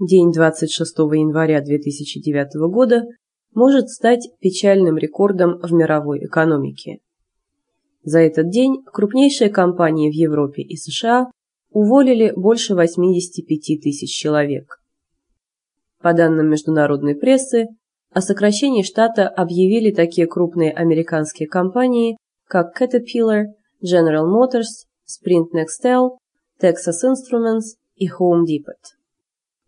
День 26 января 2009 года может стать печальным рекордом в мировой экономике. За этот день крупнейшие компании в Европе и США уволили больше 85 тысяч человек. По данным международной прессы, о сокращении штата объявили такие крупные американские компании, как Caterpillar, General Motors, Sprint Nextel, Texas Instruments и Home Depot.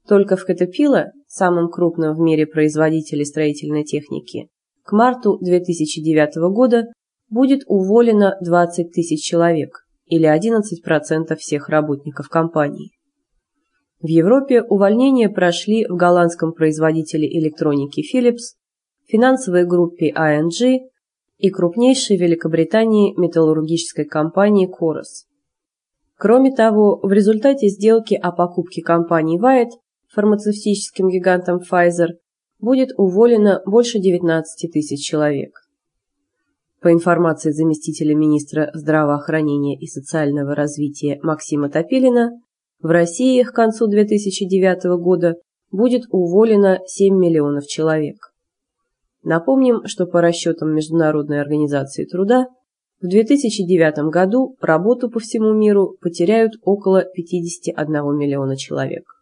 Только в Caterpillar, самом крупном в мире производителе строительной техники, к марту 2009 года будет уволено 20 тысяч человек, или 11% всех работников компании. В Европе увольнения прошли в голландском производителе электроники Philips, финансовой группе ING и крупнейшей в Великобритании металлургической компании Corus. Кроме того, в результате сделки о покупке компании Wyatt фармацевтическим гигантом Pfizer будет уволено больше 19 тысяч человек. По информации заместителя министра здравоохранения и социального развития Максима Топилина, в России к концу 2009 года будет уволено 7 миллионов человек. Напомним, что по расчетам Международной организации труда в 2009 году работу по всему миру потеряют около 51 миллиона человек.